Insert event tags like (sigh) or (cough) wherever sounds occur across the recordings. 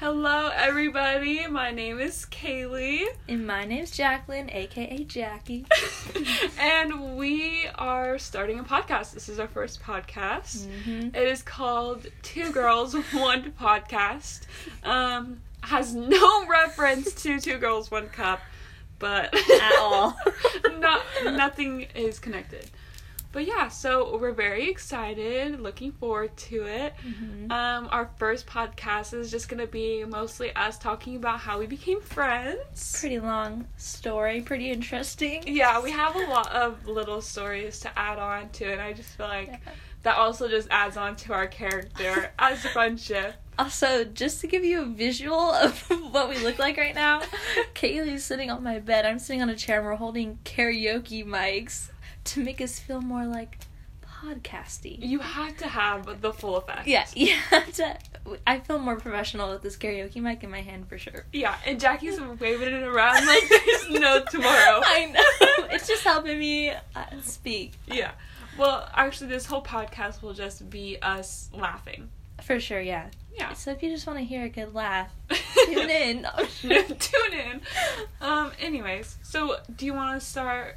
Hello, everybody. My name is Kaylee, And my name's Jacqueline, aka Jackie. (laughs) and we are starting a podcast. This is our first podcast. Mhm. It is called Two Girls, (laughs) One Podcast. Um, has no (laughs) reference to Two Girls, One Cup, but At all. not nothing is connected. But yeah, so we're very excited, looking forward to it. Mhm. Um, our first podcast is just gonna be mostly us talking about how we became friends. Pretty long story, pretty interesting. Yeah, we have a lot of little stories to add on to it. I just feel like Yeah. that also just adds on to our character (laughs) as a friendship. Also, just to give you a visual of (laughs) what we look like right now, (laughs) Kaylee's sitting on my bed. I'm sitting on a chair and we're holding karaoke mics to make us feel more like podcasty. You have to have the full effect. Yeah, (laughs) yeah. to- I feel more professional with this karaoke mic in my hand for sure. Yeah, and Jackie's waving it around like there's no (laughs) tomorrow. I know. It's just helping me uh, speak. Yeah. Well, actually, this whole podcast will just be us laughing. For sure, yeah. Yeah. So if you just want to hear a good laugh, (laughs) tune in. Tune in. Um. Anyways, so do you want to start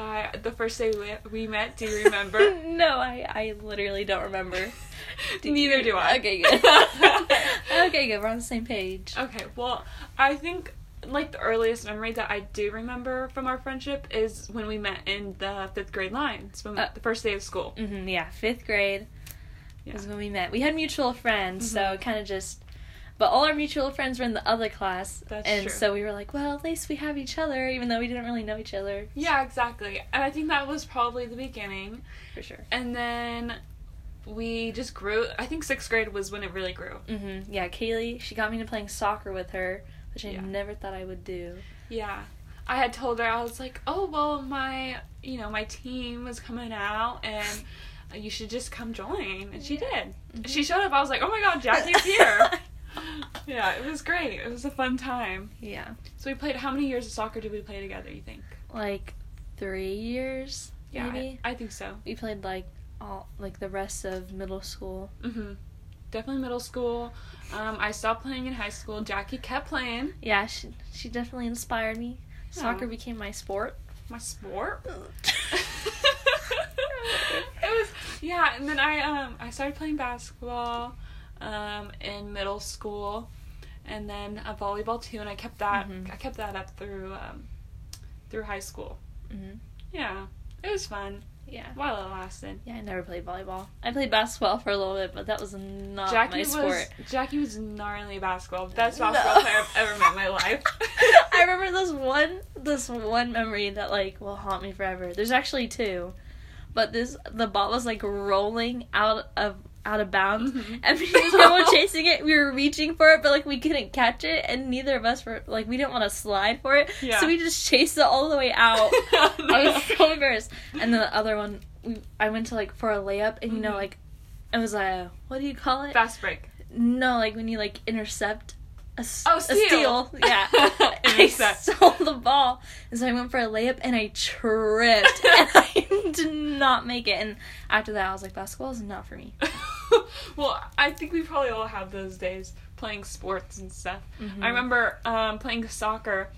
by the first day we, we met? Do you (laughs) remember? no, I, I literally don't remember. (laughs) Neither do I. Okay, good. (laughs) okay, good. We're on the same page. Okay. Well, I think like the earliest memory that I do remember from our friendship is when we met in the fifth grade lines, when Uh, the first day of school. hmm yeah, fifth grade Yeah. was when we met. We had mutual friends, so Mhm. it kind of just. But all our mutual friends were in the other class, That's and true. so we were like, well, at least we have each other, even though we didn't really know each other. Yeah, exactly. And I think that was probably the beginning. For sure. And then we just grew. I think sixth grade was when it really grew. Mm-hmm. Yeah, Kaylee, she got me into playing soccer with her, which I Yeah. never thought I would do. Yeah. I had told her, I was like, oh, well, my, you know, my team was coming out and you should just come join. And she did. Mhm. She showed up. I was like, oh my god, Jackie's (laughs) here. Yeah, it was great. It was a fun time. Yeah. So we played, how many years of soccer did we play together, you think? Like three years, Yeah, maybe. I, I think so. We played like all like the rest of middle school. hmm Definitely middle school. Um, I stopped playing in high school. Jackie kept playing. Yeah, she she definitely inspired me. Soccer Oh. became my sport. My sport. (laughs) (laughs) it was yeah, and then I um I started playing basketball um in middle school, and then a volleyball too, and I kept that Mhm. I kept that up through um through high school. hmm Yeah, it was fun Yeah. while it lasted. Yeah, I never played volleyball. I played basketball for a little bit, but that was not Jackie my was sport. Jackie was gnarly basketball, best No. basketball player I've ever met in my (laughs) life. I (laughs) remember this one this one memory that like will haunt me forever. There's actually two. But this the ball was like rolling out of out of bounds Mhm. (laughs) and girl were chasing it. We were reaching for it, but like we couldn't catch it, and neither of us were like we didn't want to slide for it, Yeah. so we just chased it all the way out. (laughs) I No. was so embarrassed. And then the other one, we, I went to like for a layup, and you know Mhm. like it was a what do you call it? Fast break. No, like when you like intercept a, Oh, a steal. steal. (laughs) Yeah. (laughs) I stole the ball. And so I went for a layup and I tripped (laughs) and I did not make it. And after that, I was like, basketball is not for me. well, I think we probably all have those days playing sports and stuff. Mhm. I remember um, playing soccer.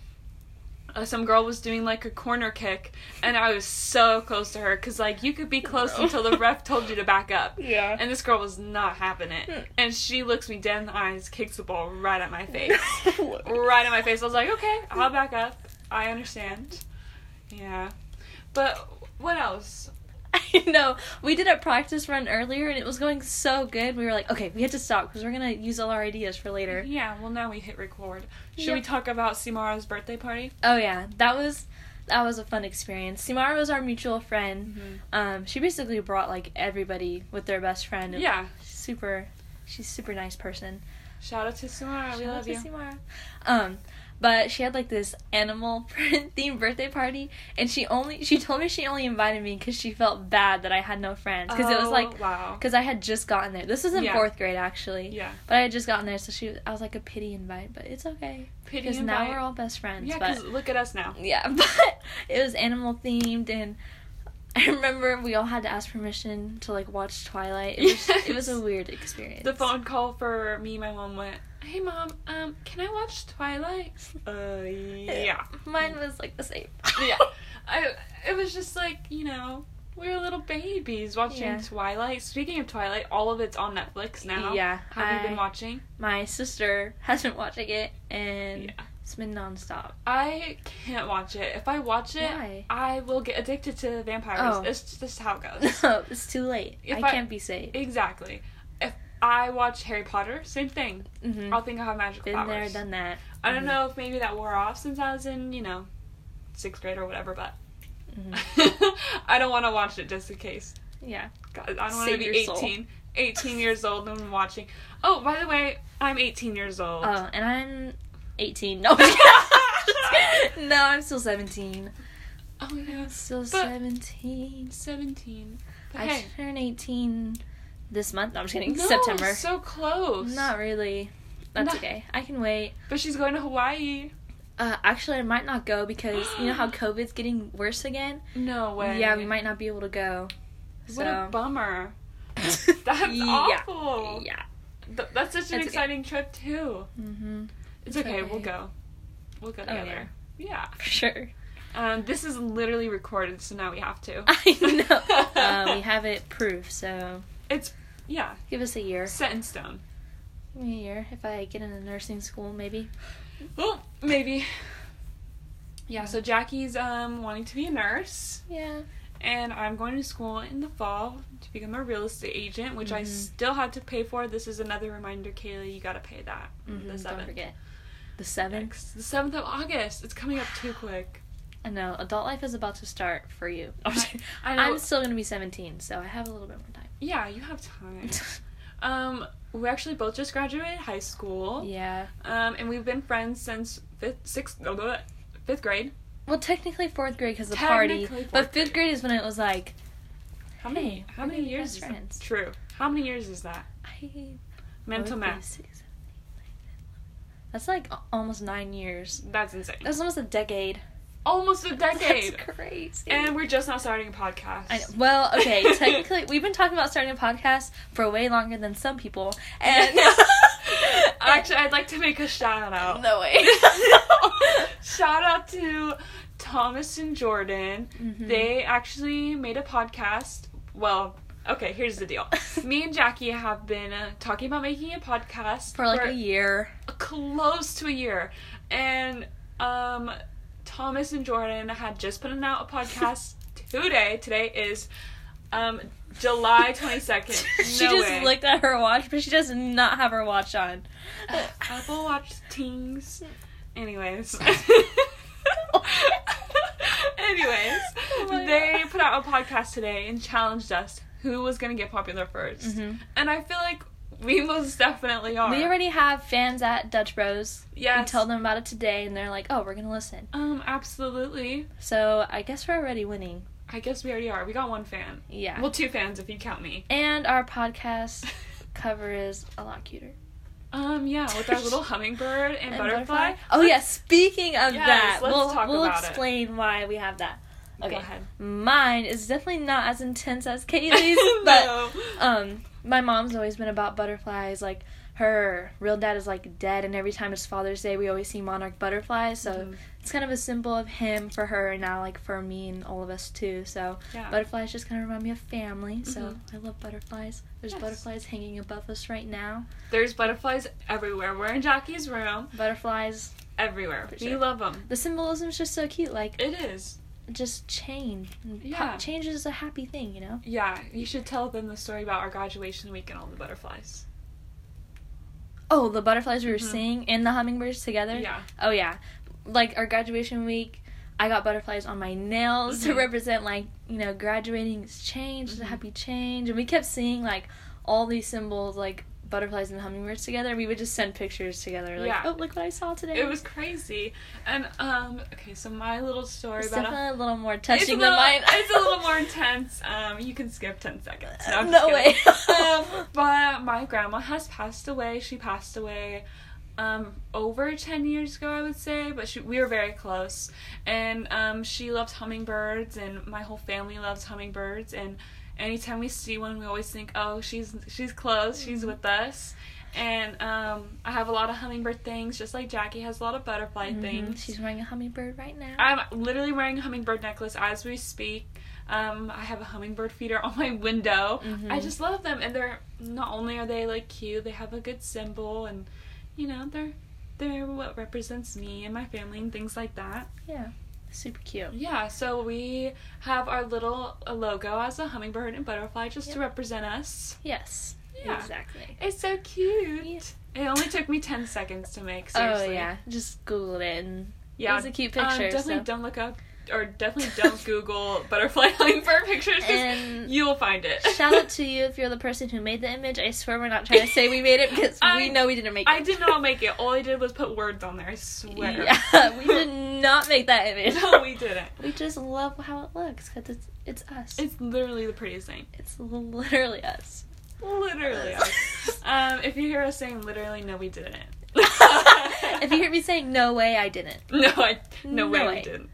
Uh, some girl was doing like a corner kick, and I was so close to her because like you could be close No. until the ref told you to back up. Yeah. And this girl was not having it, Hmm. and she looks me dead in the eyes, kicks the ball right at my (laughs) face, right at my face. I was like, okay, I'll back up. I understand. Yeah, but what else? (laughs) I know. We did a practice run earlier and it was going so good. We were like, okay, we have to stop because we're going to use all our ideas for later. Yeah, well now we hit record. Should Yeah. we talk about Simara's birthday party? Oh, yeah. That was. That was a fun experience. Simara was our mutual friend. Mm-hmm. Um, she basically brought like everybody with their best friend. Yeah. super. She's a super nice person. Shout out to Samara. We Shout out love to you. Simara. Um, but she had like this animal (laughs) print themed birthday party, and she only she told me she only invited me because she felt bad that I had no friends because it was Oh, like wow. because I had just gotten there. This was in Yeah. fourth grade actually, Yeah. but I had just gotten there, so she I was like a pity invite, but it's okay Pity because now we're all best friends. Yeah, because look at us now. yeah, (laughs) but it was animal themed and. (laughs) I remember we all had to ask permission to like watch Twilight. It was, it was a weird experience. The phone call for me and my mom went hey mom, um, can I watch Twilight? Uh, yeah. Mine was like the same. yeah. (laughs) I it was just like, you know, we were little babies watching Yeah. Twilight. Speaking of Twilight, all of it's on Netflix now. Yeah, Have you been watching? My sister has been watching it, and Yeah. it's been nonstop. I can't watch it. If I watch it, Why? I will get addicted to vampires. Oh. It's just how it goes. No, (laughs) it's too late. If I, I- can't be saved. exactly. I watched Harry Potter, same thing. hmm I'll think I have magic Been powers. there, done that. I don't Mhm. know if maybe that wore off since I was in, you know, sixth grade or whatever, but Mhm. (laughs) I don't want to watch it just in case. Yeah. God, I don't want to be 18. 18 years old and watching. Oh, by the way, I'm 18 years old. Oh, and I'm 18. No. (laughs) no, I'm still 17. oh yeah, Still But- 17. 17. But I hey, turn 18 this month. No, I'm just kidding. no, September. so close. Not really. That's No. okay. I can wait. But she's going to Hawaii. Uh, actually, I might not go because you know how (gasps) COVID's getting worse again. No way. Yeah, we might not be able to go. What a So bummer. (laughs) That's yeah. awful. Yeah. Th- that's such an That's okay. exciting trip too. Mhm. It's, It's okay, We'll go. We'll go Oh, together. yeah. For sure. Um, this is literally recorded, so now we have to. (laughs) I know. (laughs) uh, we have it proof, so It's yeah, give us a year. set in stone. Give me a year if I get into nursing school, maybe. Well, maybe. Yeah, so Jackie's um wanting to be a nurse, Yeah. and I'm going to school in the fall to become a real estate agent, which I Mhm. still had to pay for. This is another reminder, Kaylee, you gotta pay that. Mhm, The don't seventh. forget. The seventh. The seventh of August. It's coming up too quick. I know. Adult life is about to start for you. I'm, I (laughs) know. I'm still gonna be 17, so I have a little bit more time. Yeah, you have time. (laughs) um, we actually both just graduated high school. yeah. Um, and we've been friends since fifth, sixth, no, no, fifth grade. Well, technically fourth grade because the party, but fifth grade. is when it was like, How many? Hey, how many years? Is that? friends. True. How many years is that? I Mental math. five, six, seven, eight, nine, ten. That's like almost nine years. That's insane. That's almost a decade. Almost a (laughs) decade. That's crazy. and we're just now starting a podcast. Well, okay, technically, we've been talking about starting a podcast for way longer than some people. And (laughs) (laughs) Actually, I'd like to make a shout out. no way. shout out to Thomas and Jordan. Mhm. They actually made a podcast. Well, okay, here's the deal. Me and Jackie have been uh, talking about making a podcast for like a year. close to a year. And um Thomas and Jordan had just put out a podcast (laughs) today. Today is um July (laughs) 22nd. she No just way. looked at her watch, but she does not have her watch on. Apple Watch tings. Anyways. (laughs) Anyways, Oh they God. put out a podcast today and challenged us who was going to get popular 1st Mhm. And I feel like we most definitely are. We already have fans at Dutch Bros. yes. We told them about it today, and they're like, "Oh, we're gonna listen." Um, absolutely. So I guess we're already winning. I guess we already are. We got one fan. Yeah. Well, two fans if you count me. and our podcast (laughs) cover is a lot cuter. Um, yeah, with our little hummingbird and, (laughs) butterfly. Oh yeah. Speaking of Yes, that, let's we'll talk we'll about it. explain why we have that. Okay. Go ahead. Mine is definitely not as intense as Kaylee's, (laughs) but um, my mom's always been about butterflies. Like her real dad is like dead, and every time it's Father's Day, we always see monarch butterflies. So Mhm. it's kind of a symbol of him for her, and now like for me and all of us too. So Yeah. butterflies just kind of remind me of family. So Mhm. I love butterflies. There's Yes. butterflies hanging above us right now. There's butterflies everywhere. We're in Jackie's room. Butterflies. Everywhere. We sure. love them. The symbolism is just so cute. Like It is. Just change. Yeah. change is a happy thing, you know. Yeah, you should tell them the story about our graduation week and all the butterflies. Oh, the butterflies we were Mhm. seeing and the hummingbirds together. Yeah. Oh yeah, like our graduation week, I got butterflies on my nails to Mhm. represent like you know graduating is change, Mhm. happy change, and we kept seeing like all these symbols like butterflies and hummingbirds together. We would just send pictures together, like Yeah. oh look what I saw today. It was crazy. And um okay, so my little story It's about definitely a little more a touching little, than mine. it's a little more (laughs) intense. Um you can skip 10 seconds. No, I'm no just way. (laughs) um, but my grandma has passed away. She passed away um, over 10 years ago, I would say, but she, we were very close. And um, she loved hummingbirds, and my whole family loves hummingbirds. And anytime we see one, we always think, oh, she's she's close, she's with us. And um, I I have a lot of hummingbird things, just like Jackie has a lot of butterfly Mhm. things. She's wearing a hummingbird right now. I'm literally wearing a hummingbird necklace as we speak. Um, I have a hummingbird feeder on my window. I Mhm. just love them, and they're not only are they like cute, they have a good symbol, and you know they're they're what represents me and my family and things like that. yeah, super cute. Yeah, so we have our little uh, logo as a hummingbird and butterfly just to represent us. Yes, Yeah. exactly. It's so cute. Yeah. It only took me ten seconds to make. Oh yeah, just googled it and Yeah, it was a cute um, picture. definitely so. don't look up or definitely don't (laughs) Google butterfly (laughs) hummingbird pictures. 'cause And you will find it. shout out (laughs) to you if you're the person who made the image. I swear we're not trying to say we made it because I- we know we didn't make it. I did not make it. All I did was put words on there. I swear. Yeah, we did not make that image. no, we didn't. We just love how it looks because it's it's us. It's literally the prettiest thing. It's literally us. Literally. us. um, if you hear us saying literally, no, we didn't. if you hear me saying no way, I didn't. no, I no, No way, way. we didn't.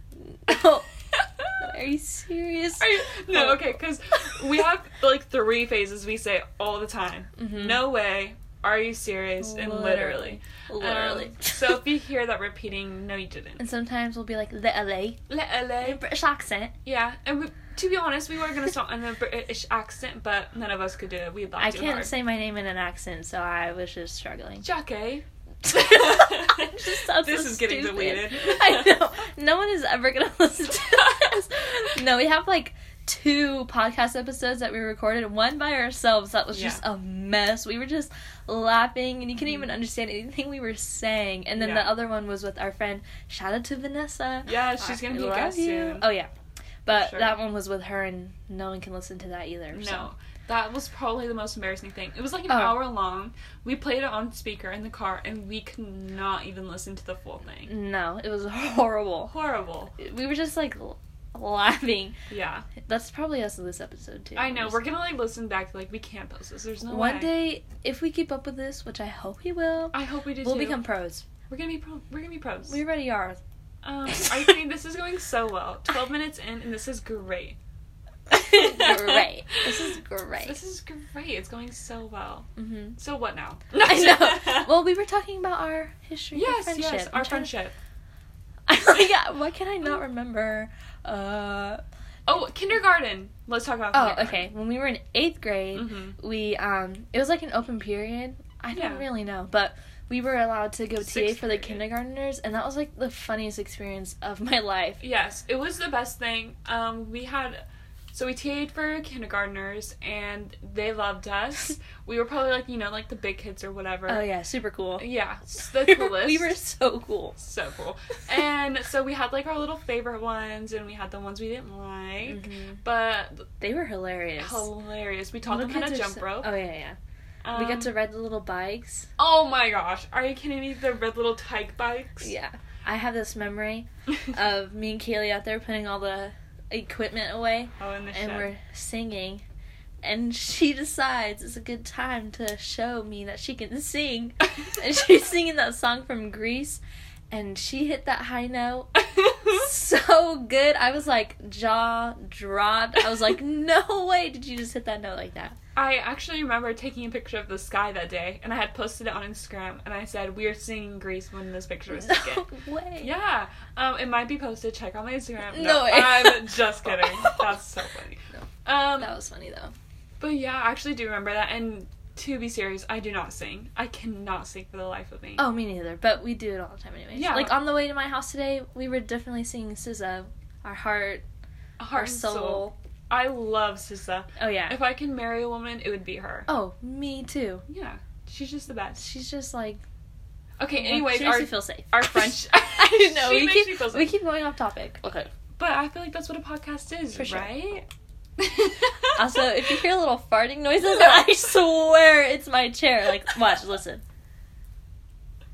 Oh, (laughs) are you serious? Are you, no, okay, because we have like three phases we say all the time. Mhm. No way. Are you serious? And literally. Literally. Um, so if you hear that repeating, no, you didn't. and sometimes we'll be like literally Literally. British accent. Yeah, and we, to be honest, we were gonna start in a British accent, but none of us could do it. We laughed I can't hard. say my name in an accent, so I was just struggling. Jackie. (laughs) This so is getting stupid. deleted. (laughs) I know. No one is ever gonna (laughs) listen to this. No, we have like two podcast episodes that we recorded, one by ourselves that was just a mess. We were just laughing and you couldn't mm-hmm. even understand anything we were saying. And then the other one was with our friend shout out to Vanessa. Yeah, she's gonna I be a guest soon. Oh yeah. But Sure. that one was with her and no one can listen to that either. No, So. That was probably the most embarrassing thing. It was like an Oh. hour long. We played it on speaker in the car, and we could not even listen to the full thing. No, it was (laughs) horrible. Horrible. We were just like l- laughing. Yeah, That's probably us in this episode too. I know. Just- We're gonna like listen back. Like we can't post this. There's no One way. day, if we keep up with this, which I hope we will, I hope we do we'll too. become pros. We're gonna be pro. We're gonna be pros. We already are. Um, I (laughs) think this is going so well. Twelve minutes in, and this is great. Great. This is great. This is great. It's going so well. hmm So what now? (laughs) I know. (laughs) Well, we were talking about our history. yes, friendship. yes, our trying to- friendship. (laughs) yeah. Why can I not remember? Uh. Oh, kindergarten. Let's talk about. Oh, kindergarten. okay. When we were in eighth grade, Mhm. we um, it was like an open period. I don't really know, but we were allowed to go TA Sixth for the period. kindergartners, and that was like the funniest experience of my life. Yes, it was the best thing. Um, we had, so we TA'd for kindergartners, and they loved us. (laughs) we were probably like you know like the big kids or whatever. Oh yeah, super cool. Yeah, (laughs) the coolest. we were so cool. so cool. And so we had like our little favorite ones, and we had the ones we didn't like, Mhm. but They were hilarious. hilarious. We taught Little them how to jump so- rope. Oh yeah, yeah. Um, we got to ride the little bikes. Oh my gosh, are you kidding me? The red little tyke bikes. Yeah. I have this memory (laughs) of me and Kaylee out there putting all the equipment away, oh, and shed. we're singing. And (laughs) she decides it's a good time to show me that she can sing. (laughs) and she's singing that song from Grease, and she hit that high note (laughs) so good. I was like jaw dropped. I was like, no way did you just hit that note like that. I actually remember taking a picture of the sky that day, and I had posted it on Instagram, and I said, "We are singing Grease when this picture was taken." (laughs) No way. Yeah, um, it might be posted. Check out my Instagram. No way. I'm just (laughs) kidding. That's so funny. Um, That was funny though. but yeah, I actually do remember that. And to be serious, I do not sing. I cannot sing for the life of me. Oh, me neither. But we do it all the time anyways. Yeah. Like on the way to my house today, we were definitely singing SZA, our heart, Heart our and soul. I love SZA. Oh yeah. If I can marry a woman, it would be her. Oh, me too. Yeah, she's just the best. She's just like. Okay, anyways, she our makes me feel safe. our French. (laughs) I know. (laughs) She we makes me keep feel we keep going off topic. Okay, but I feel like that's what a podcast is, For sure. right? (laughs) Also, if you hear little farting noises, I swear it's my chair. Like, watch, listen.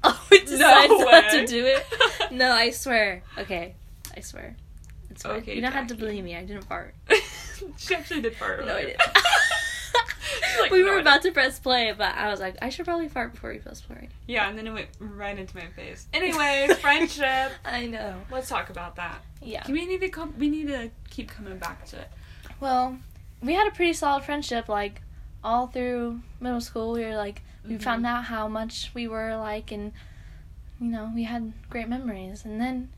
Oh, it decides No not to do it. No, I swear. Okay, I swear. It's fine. Okay, you don't have to believe me. I didn't fart. (laughs) she actually did fart. No, I didn't. (laughs) Like, we "No, were about to press play, but I was like, I should probably fart before we press play. Yeah, and then it went right into my face. (laughs) Anyways, friendship. I know. Let's talk about that. Yeah. We need to come, we need to keep coming back to it. Well, we had a pretty solid friendship. Like all through middle school, we were like we Mhm. found out how much we were like, and you know we had great memories and then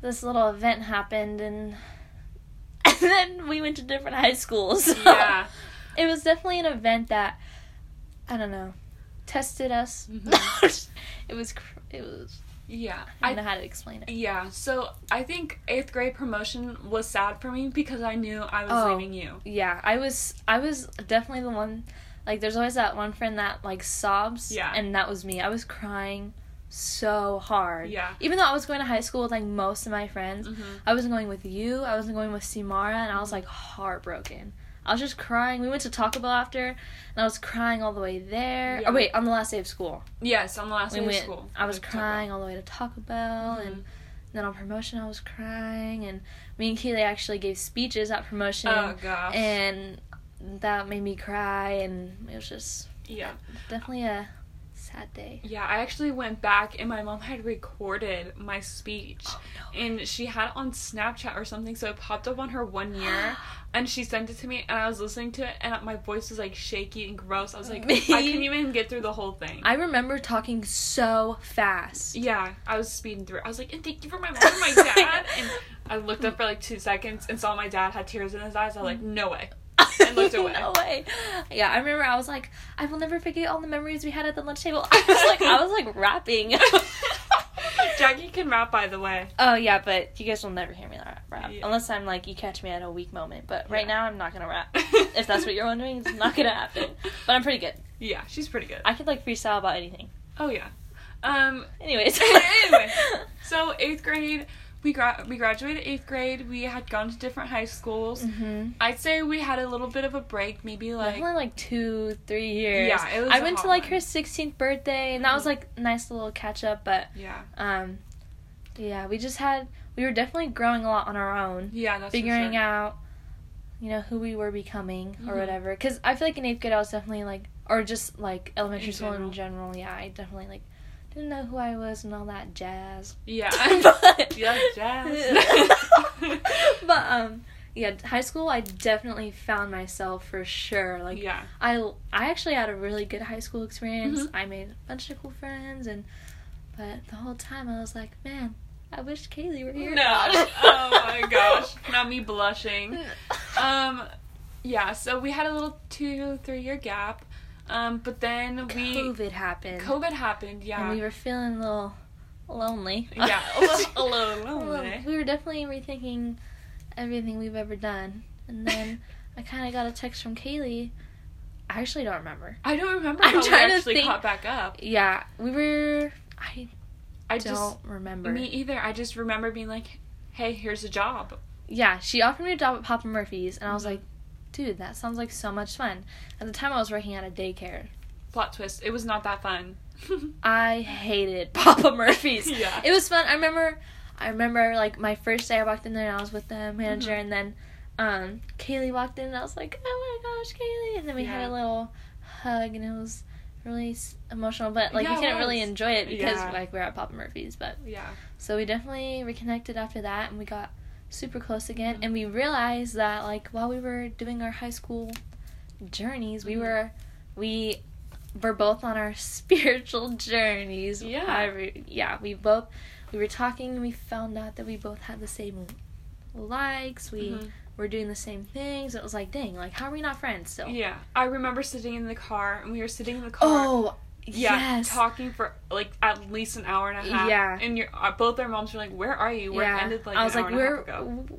this little event happened and (laughs) and then we went to different high schools so Yeah. (laughs) it was definitely an event that i don't know tested us Mhm. (laughs) it was cr- it was Yeah. i I don't know how to explain it Yeah, so I think eighth grade promotion was sad for me because I knew I was Oh. leaving you. yeah i was i was definitely the one like there's always that one friend that like sobs Yeah. and that was me i was crying so hard Yeah. even though i was going to high school with like most of my friends Mhm. i wasn't going with you i wasn't going with simara and i was like heartbroken i was just crying we went to taco bell after and i was crying all the way there Yeah. oh wait on the last day of school Yes, on the last we day went of school. i was crying all the way to taco bell Mhm. and then on promotion i was crying and me and kaylee actually gave speeches at promotion Oh gosh. and that made me cry and it was just yeah. definitely a sad day Yeah, I actually went back and my mom had recorded my speech. oh no And she had it on Snapchat or something, so it popped up on her one (gasps) year, and she sent it to me, and I was listening to it, and my voice was like shaky and gross. I was like, Me? (laughs) I couldn't even get through the whole thing. i remember talking so fast yeah, I was speeding through. I was like, and thank you for my mom and my (laughs) dad. and I looked up for like two seconds and saw my dad had tears in his eyes. I was like, mm. no way. (laughs) And looked away. no way. Yeah, I remember I was like, I will never forget all the memories we had at the lunch table. (laughs) I was like, I was like rapping. (laughs) Jackie can rap, by the way. oh yeah, but you guys will never hear me rap, rap Yeah. unless I'm like you catch me at a weak moment. But right Yeah. now I'm not gonna rap. if that's what you're wondering, it's not gonna happen. But I'm pretty good. Yeah, she's pretty good. I could like freestyle about anything. oh yeah. Um. Anyways. Anyway. So eighth grade, we gra- we graduated eighth grade. We had gone to different high schools. hmm I'd say we had a little bit of a break, maybe like Definitely like two, three years. Yeah, it was I went to like one. her 16th birthday, and that was like a nice little catch up. But yeah, um, yeah, we just had we were definitely growing a lot on our own. yeah, that's figuring sure. out you know who we were becoming or Mhm. whatever because i feel like in eighth grade i was definitely like or just like elementary In school general. in general yeah i definitely like didn't know who i was and all that jazz Yeah, (laughs) (laughs) but, yeah, jazz. (laughs) but um yeah high school i definitely found myself for sure like yeah, i i actually had a really good high school experience Mhm. i made a bunch of cool friends and but the whole time i was like man i wish kaylee were here no, oh my gosh, not me blushing. Um, yeah, so we had a little two, three year gap. Um, but then we covid happened COVID happened. Yeah, and we were feeling a little lonely. yeah, a (laughs) little, (laughs) a little lonely. we were definitely rethinking everything we've ever done. And then I kind of got a text from Kaylee. I actually don't remember. I don't remember I'm trying to actually think. caught back up. Yeah, we were. I I don't just remember. me either. I just remember being like, "Hey, here's a job." Yeah, she offered me a job at Papa Murphy's, and I was Mhm. like, dude, that sounds like so much fun. At the time, I was working at a daycare. Plot twist: It was not that fun. (laughs) I hated Papa Murphy's. yeah. It was fun. I remember I remember like my first day I walked in there and I was with the manager Mhm. and then um Kaylee walked in and I was like, "Oh my gosh, Kaylee." And then we had a little hug and it was really s- emotional, but like Yeah, we couldn't really enjoy it because Yeah. like we're at Papa Murphy's, but yeah. so we definitely reconnected after that and we got super close again and we realized that like while we were doing our high school journeys, we Mhm. were we were both on our (laughs) spiritual journeys. Yeah. However, yeah, we both we were talking and we found out that we both had the same likes. We Mhm. were doing the same things. It was like, dang, like how are we not friends still? Yeah. I remember sitting in the car, and we were sitting in the car. Oh, Yeah, yes. talking for like at least an hour and a half. Yeah. and your uh, both our moms were like, "Where are you? Work yeah. ended like I was like, we're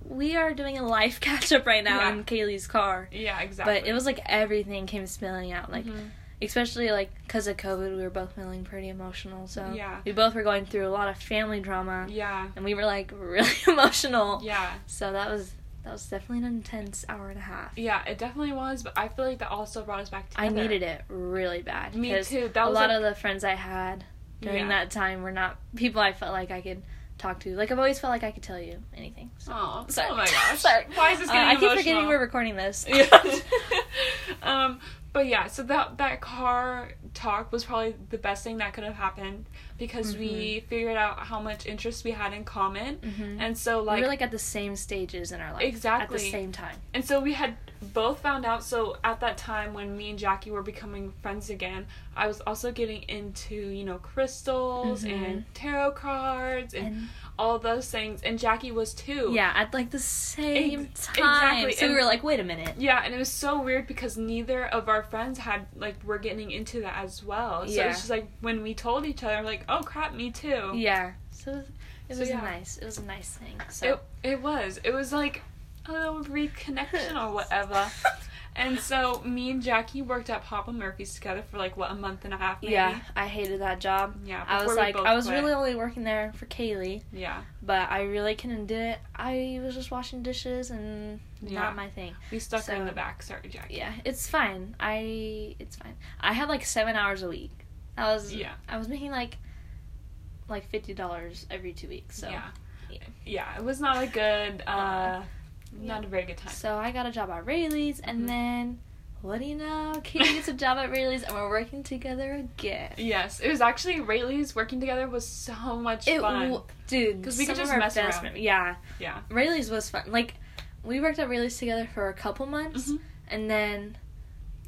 we are doing a life (laughs) catch up right now Yeah. in Kaylee's car. Yeah, exactly. But it was like everything came spilling out, like Mhm. especially like because of COVID, we were both feeling pretty emotional. So Yeah. we both were going through a lot of family drama, yeah, and we were like (laughs) really emotional. yeah, So that was that was definitely an intense hour and a half. yeah. It definitely was, but I feel like that also brought us back together. I needed it really bad. Me too. That a lot like- of the friends I had during Yeah. that time were not people I felt like I could talk to. Like I've always felt like I could tell you anything. So. Oh, Sorry. oh my gosh. (laughs) Sorry. Why is this getting Uh, getting I keep emotional? forgetting we're recording this. (laughs) yeah. (laughs) um, but yeah, so that that car talk was probably the best thing that could have happened because we Mm-hmm. figured out how much interest we had in common, Mhm. and so like we were like at the same stages in our life. exactly At the same time. And so we had both found out. So at that time, when me and Jackie were becoming friends again, I was also getting into, you know, crystals Mhm. and tarot cards and, And all those things. And Jackie was too. yeah, at like the same Ex- time. exactly, So we were like, wait a minute. Yeah, and it was so weird because neither of our friends had, like, were getting into that as well. So Yeah. it's just like when we told each other, like, oh crap, me too. Yeah. So it was, it So, was yeah. nice. It was a nice thing. So It, it was. It was like a little reconnection or (laughs) whatever. And so me and Jackie worked at Papa Murphy's together for like what a month and a half. Maybe? yeah, I hated that job. Yeah. I was like, I was quit. really only working there for Kaylee, Yeah. but I really couldn't do it. I was just washing dishes and Yeah. not my thing. We stuck her in the back. Sorry, Jackie. Yeah, it's fine. I it's fine. I had like seven hours a week. I was Yeah. I was making like like fifty dollars every two weeks. So yeah. yeah. Yeah. It was not a good. uh Yeah. Not a very good time. so I got a job at Raley's, and Mhm. then what do you know? (laughs) Katie gets a job at Raley's, and we're working together again. Yes, it was actually Raley's working together was so much It, fun. w- dude, 'Cause we could just mess around. mem- yeah, yeah. Raley's was fun. Like, we worked at Raley's together for a couple months, Mhm. and then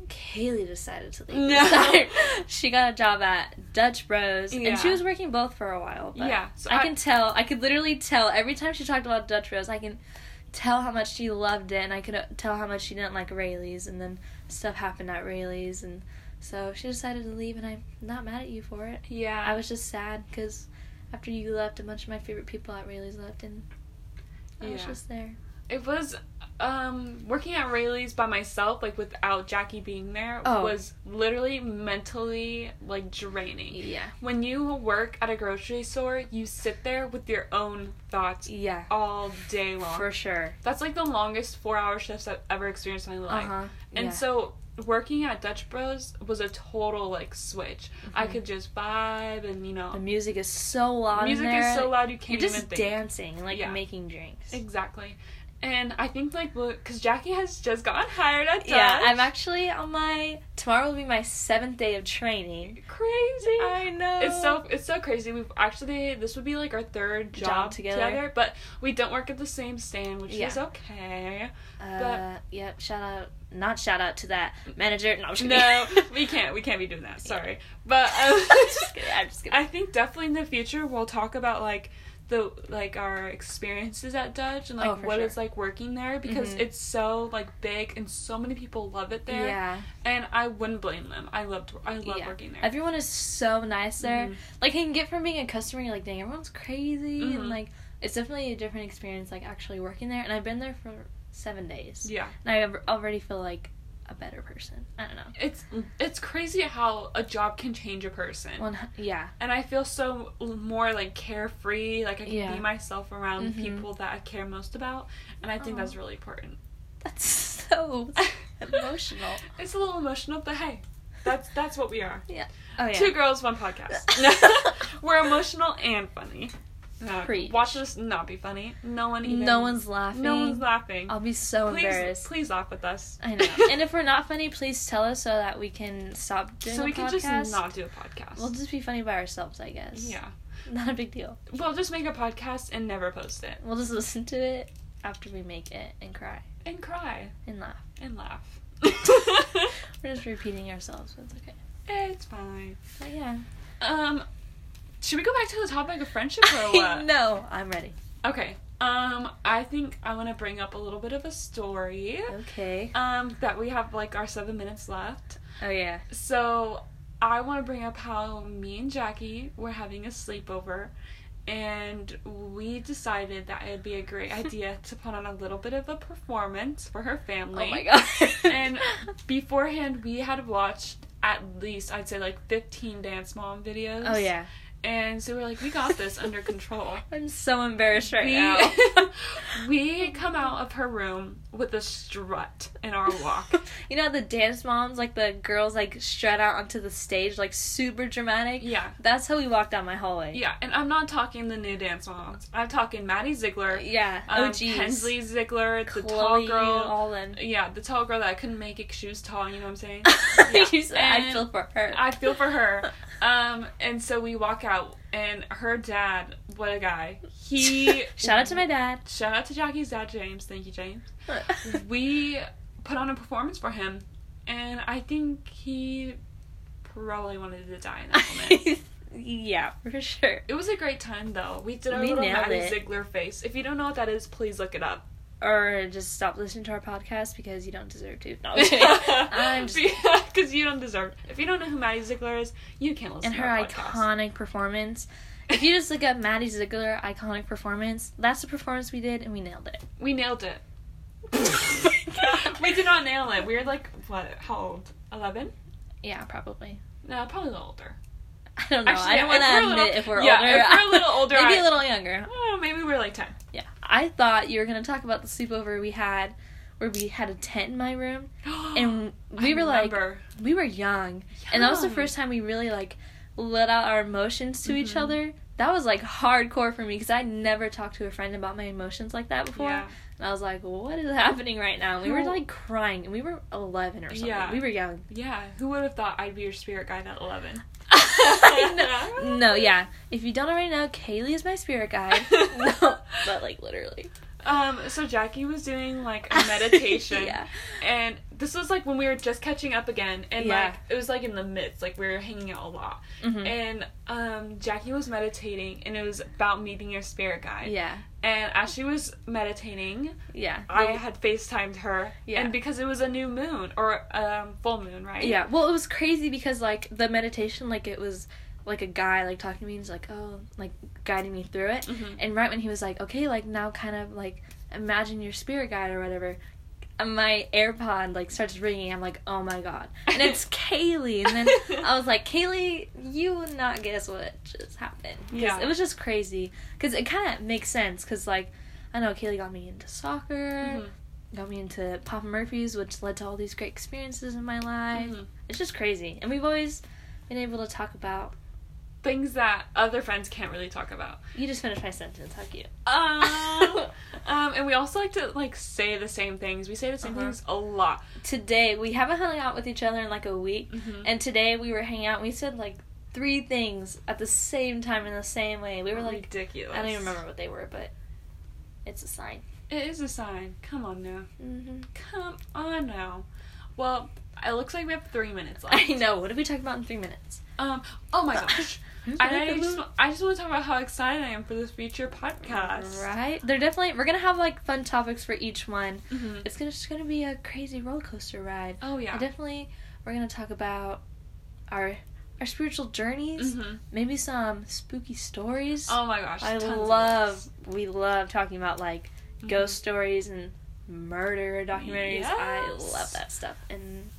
Kaylee decided to leave. No. (laughs) she got a job at Dutch Bros, Yeah. and she was working both for a while. But Yeah, so I, I- can tell. I could literally tell every time she talked about Dutch Bros. I can tell how much she loved it, and I could uh, tell how much she didn't like Raley's, and then stuff happened at Raley's, and so she decided to leave, and I'm not mad at you for it. Yeah. I was just sad because after you left, a bunch of my favorite people at Raley's left, and I was just there. It was um working at Raley's by myself, like without Jackie being there, Oh. was literally mentally like draining. Yeah. When you work at a grocery store, you sit there with your own thoughts Yeah. all day long. For sure. That's like the longest four hour shifts I've ever experienced in my life. Uh life. huh. And so working at Dutch Bros was a total like switch. I Mhm. could just vibe and you know the music is so loud. music is so loud you You're can't just even think. dancing, like Yeah. making drinks. Exactly. And I think like because Jackie has just gotten hired at Dutch. Yeah, I'm actually on my tomorrow will be my seventh day of training. crazy. I know. It's so it's so crazy. We've actually this would be like our third job, Job together. together. but we don't work at the same stand, which Yeah. is okay. Uh, yep. Shout out, not shout out to that manager. No, I'm No, (laughs) we can't. We can't be doing that. Sorry, but (laughs) um, just kidding. I'm just (laughs) kidding. I think definitely in the future we'll talk about like the like our experiences at Dutch and like Oh, what sure. it's like working there because Mhm. it's so like big and so many people love it there. yeah. And I wouldn't blame them. I loved I love Yeah. working there. Everyone is so nice there. Mhm. Like you can get from being a customer, you're like, dang, everyone's crazy, Mhm. and like it's definitely a different experience, like actually working there. And I've been there for seven days, Yeah. and I al- already feel like a better person. I don't know. It's it's crazy how a job can change a person. One, yeah, and I feel so more like carefree, like I can Yeah. be myself around Mhm. people that I care most about, and I think Aw. that's really important. that's so (laughs) emotional. It's a little emotional, but hey, that's that's what we are. Yeah. Oh yeah, Two girls, one podcast. (laughs) (laughs) We're emotional and funny. No, Preach. watch this not be funny. No one even. no one's laughing. No one's laughing. I'll be so please, embarrassed. please laugh with us. I know. (laughs) and if we're not funny, please tell us so that we can stop doing so a we can podcast. just not do a podcast. We'll just be funny by ourselves, I guess. yeah, (laughs) Not a big deal. we'll just make a podcast and never post it We'll just listen to it after we make it and cry and cry and laugh. and laugh. (laughs) We're just repeating ourselves, but it's okay. it's fine. But yeah. Um, should we go back to the topic of friendship or what? (laughs) know. I'm ready. Okay. Um, I think I want to bring up a little bit of a story. Okay. Um, that we have like our seven minutes left. Oh yeah. So I want to bring up how me and Jackie were having a sleepover, and we decided that it'd be a great (laughs) idea to put on a little bit of a performance for her family. Oh my god. (laughs) and beforehand, we had watched at least I'd say like fifteen Dance Mom videos. oh yeah. And so we're like, we got this under control. (laughs) I'm so embarrassed right we, now. (laughs) we (laughs) come out of her room with a strut in our walk. you know the dance moms, like the girls, like strut out onto the stage, like super dramatic. Yeah. That's how we walked down my hallway. Yeah, and I'm not talking the new dance moms. I'm talking Maddie Ziegler, Yeah. um, oh geez. Kenzie Ziegler, the tall girl. all them. Yeah, the tall girl that I couldn't make it 'cause she was tall. You know what I'm saying? Said, I feel for her. I feel for her. Um, and so we walk out, and her dad, what a guy. He (laughs) Shout out to my dad. shout out to Jackie's dad, James. Thank you, James. (laughs) we put on a performance for him, and I think he probably wanted to die in that (laughs) moment. yeah, for sure. it was a great time, though. We did our We little Maddie it. Ziegler face. If you don't know what that is, please look it up. Or just stop listening to our podcast because you don't deserve to. No, I'm just (laughs) (laughs) because you don't deserve. If you don't know who Maddie Ziegler is, you can't listen and to her our podcast. iconic performance. If you just look up Maddie Ziegler iconic performance, that's the performance we did, and we nailed it. We nailed it. (laughs) we did not nail it. We were like, what? How old? Eleven? Yeah, probably. No, probably a little older. I don't know. Actually, I don't want to admit little- if we're yeah, older. if we're a little older, maybe I- a little younger. Oh, maybe we're like ten. Yeah, I thought you were gonna talk about the sleepover we had, where we had a tent in my room, (gasps) and we were like, we were young, and that was the first time we really like let out our emotions to each Mhm. other. That was like hardcore for me because I never talked to a friend about my emotions like that before. Yeah. And I was like, what is happening right now? And we were like crying, and we were 11 or something. Yeah. We were young. Yeah. Who would have thought I'd be your spirit guide at eleven? I (laughs) know. No, yeah. If you don't already know, Kaylee is my spirit guide. (laughs) no, but like literally. Um, so Jackie was doing like a (laughs) meditation. yeah. And this was like when we were just catching up again and Yeah. like it was like in the midst, like we were hanging out a lot. Mhm. And um Jackie was meditating and it was about meeting your spirit guide. Yeah. And as she was meditating, Yeah. I had FaceTimed her. Yeah. And because it was a new moon or um full moon, right? Yeah. Well, it was crazy because like the meditation, like it was like a guy like talking to me. and He's like, oh, like guiding me through it. Mhm. And right when he was like, okay, like now kind of like imagine your spirit guide or whatever. My AirPod like starts ringing. I'm like, oh my god, and it's (laughs) Kaylee. And then (laughs) I was like, Kaylee, you would not guess what just happened. Yeah. it was just crazy. Because it kind of makes sense. Because like, I know Kaylee got me into soccer, Mhm. got me into Papa Murphy's, which led to all these great experiences in my life. Mhm. It's just crazy, and we've always been able to talk about. Things that other friends can't really talk about. You just finished my sentence. How cute. Um, (laughs) um, and we also like to like say the same things. We say the same Uh-huh. things a lot. Today we haven't hung out with each other in like a week, Mhm. and today we were hanging out. and We said like three things at the same time in the same way. We were like, ridiculous. I don't even remember what they were, but it's a sign. It is a sign. Come on now. Mm-hmm. Come on now. Well, it looks like we have three minutes (laughs) left. I know. What did we talk about in three minutes? Um. Oh my gosh. (laughs) I just, I just want to talk about how excited I am for this future podcast. Right? They're definitely we're gonna have like fun topics for each one. Mhm. It's gonna just gonna be a crazy roller coaster ride. Oh yeah. I definitely we're gonna talk about our our spiritual journeys, hmm maybe some spooky stories. Oh my gosh. I love we love talking about like Mhm. ghost stories and murder documentaries. I love that stuff and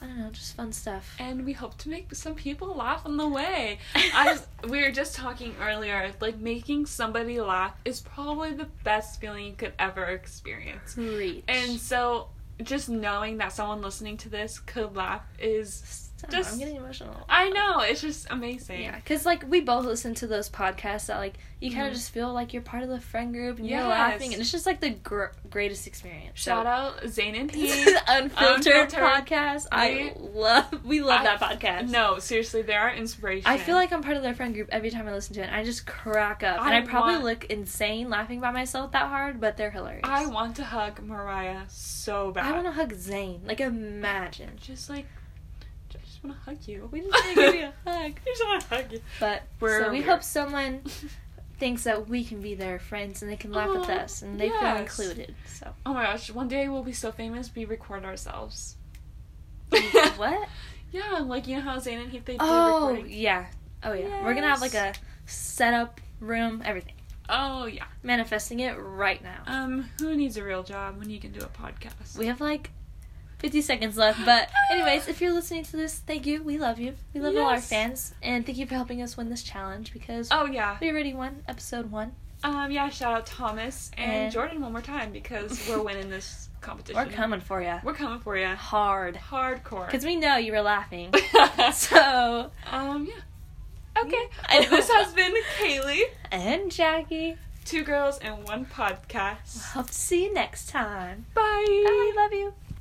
I don't know, just fun stuff. And we hope to make some people laugh on the way. I (laughs) was, we were just talking earlier, like making somebody laugh is probably the best feeling you could ever experience. Preach. And so just knowing that someone listening to this could laugh is Stop, just- I'm getting emotional. I know, it's just amazing. Yeah, because like we both listen to those podcasts that like you kind of Mhm. just feel like you're part of the friend group and you're laughing and it's just like the gr- greatest experience. Shout out Zane and (laughs) Heath. Unfiltered, Unfiltered. podcast. I love we love I- that podcast. No, seriously, they are inspiration. I feel like I'm part of their friend group every time I listen to it. And I just crack up, and I I probably want- look insane laughing by myself that hard, but they're hilarious. I want to hug Mariah so bad. I want to hug Zane. Like imagine. just like, just want to hug you. We just want to give you a hug. (laughs) I just want to hug you. But We're so we weird. hope someone thinks that we can be their friends and they can laugh with us and they feel included. So Oh my gosh, one day we'll be so famous we record ourselves. (laughs) what? Yeah, like you know how Zane and Heath they do Oh recording. yeah. Oh yeah. We're gonna have like a setup room, everything. Oh yeah. Manifesting it right now. Um, who needs a real job when you can do a podcast? We have like 50 seconds left. But, anyways, if you're listening to this, thank you. We love you. We love all our fans. And thank you for helping us win this challenge because Oh yeah. we already won episode one. Um yeah, shout out Thomas and, And- Jordan one more time because (laughs) we're winning this competition. We're coming for you. We're coming for you. Hard. Hardcore. Because we know you were laughing. (laughs) (laughs) so, um yeah. Okay. I Well, this has been Kaylee, and Jackie. two girls and one podcast. Hope to see you next time. Bye. Bye. Love you.